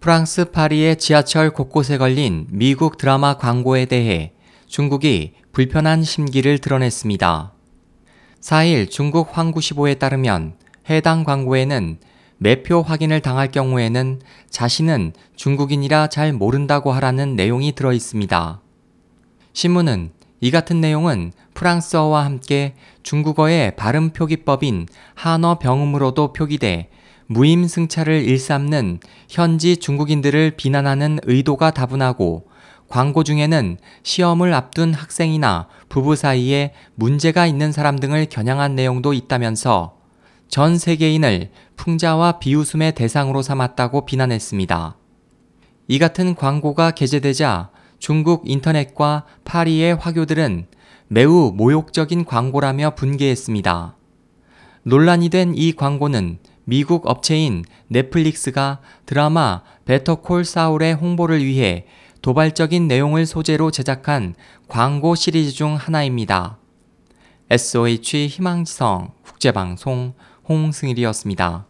프랑스 파리의 지하철 곳곳에 걸린 미국 드라마 광고에 대해 중국이 불편한 심기를 드러냈습니다. 4일 중국 황구시보에 따르면 해당 광고에는 매표 확인을 당할 경우에는 자신은 중국인이라 잘 모른다고 하라는 내용이 들어 있습니다. 신문은 이 같은 내용은 프랑스어와 함께 중국어의 발음 표기법인 한어 병음으로도 표기돼 무임승차를 일삼는 현지 중국인들을 비난하는 의도가 다분하고 광고 중에는 시험을 앞둔 학생이나 부부 사이에 문제가 있는 사람 등을 겨냥한 내용도 있다면서 전 세계인을 풍자와 비웃음의 대상으로 삼았다고 비난했습니다. 이 같은 광고가 게재되자 중국 인터넷과 파리의 화교들은 매우 모욕적인 광고라며 분개했습니다. 논란이 된 이 광고는 미국 업체인 넷플릭스가 드라마 베터 콜 사울의 홍보를 위해 도발적인 내용을 소재로 제작한 광고 시리즈 중 하나입니다. SOH 희망지성 국제방송 홍승일이었습니다.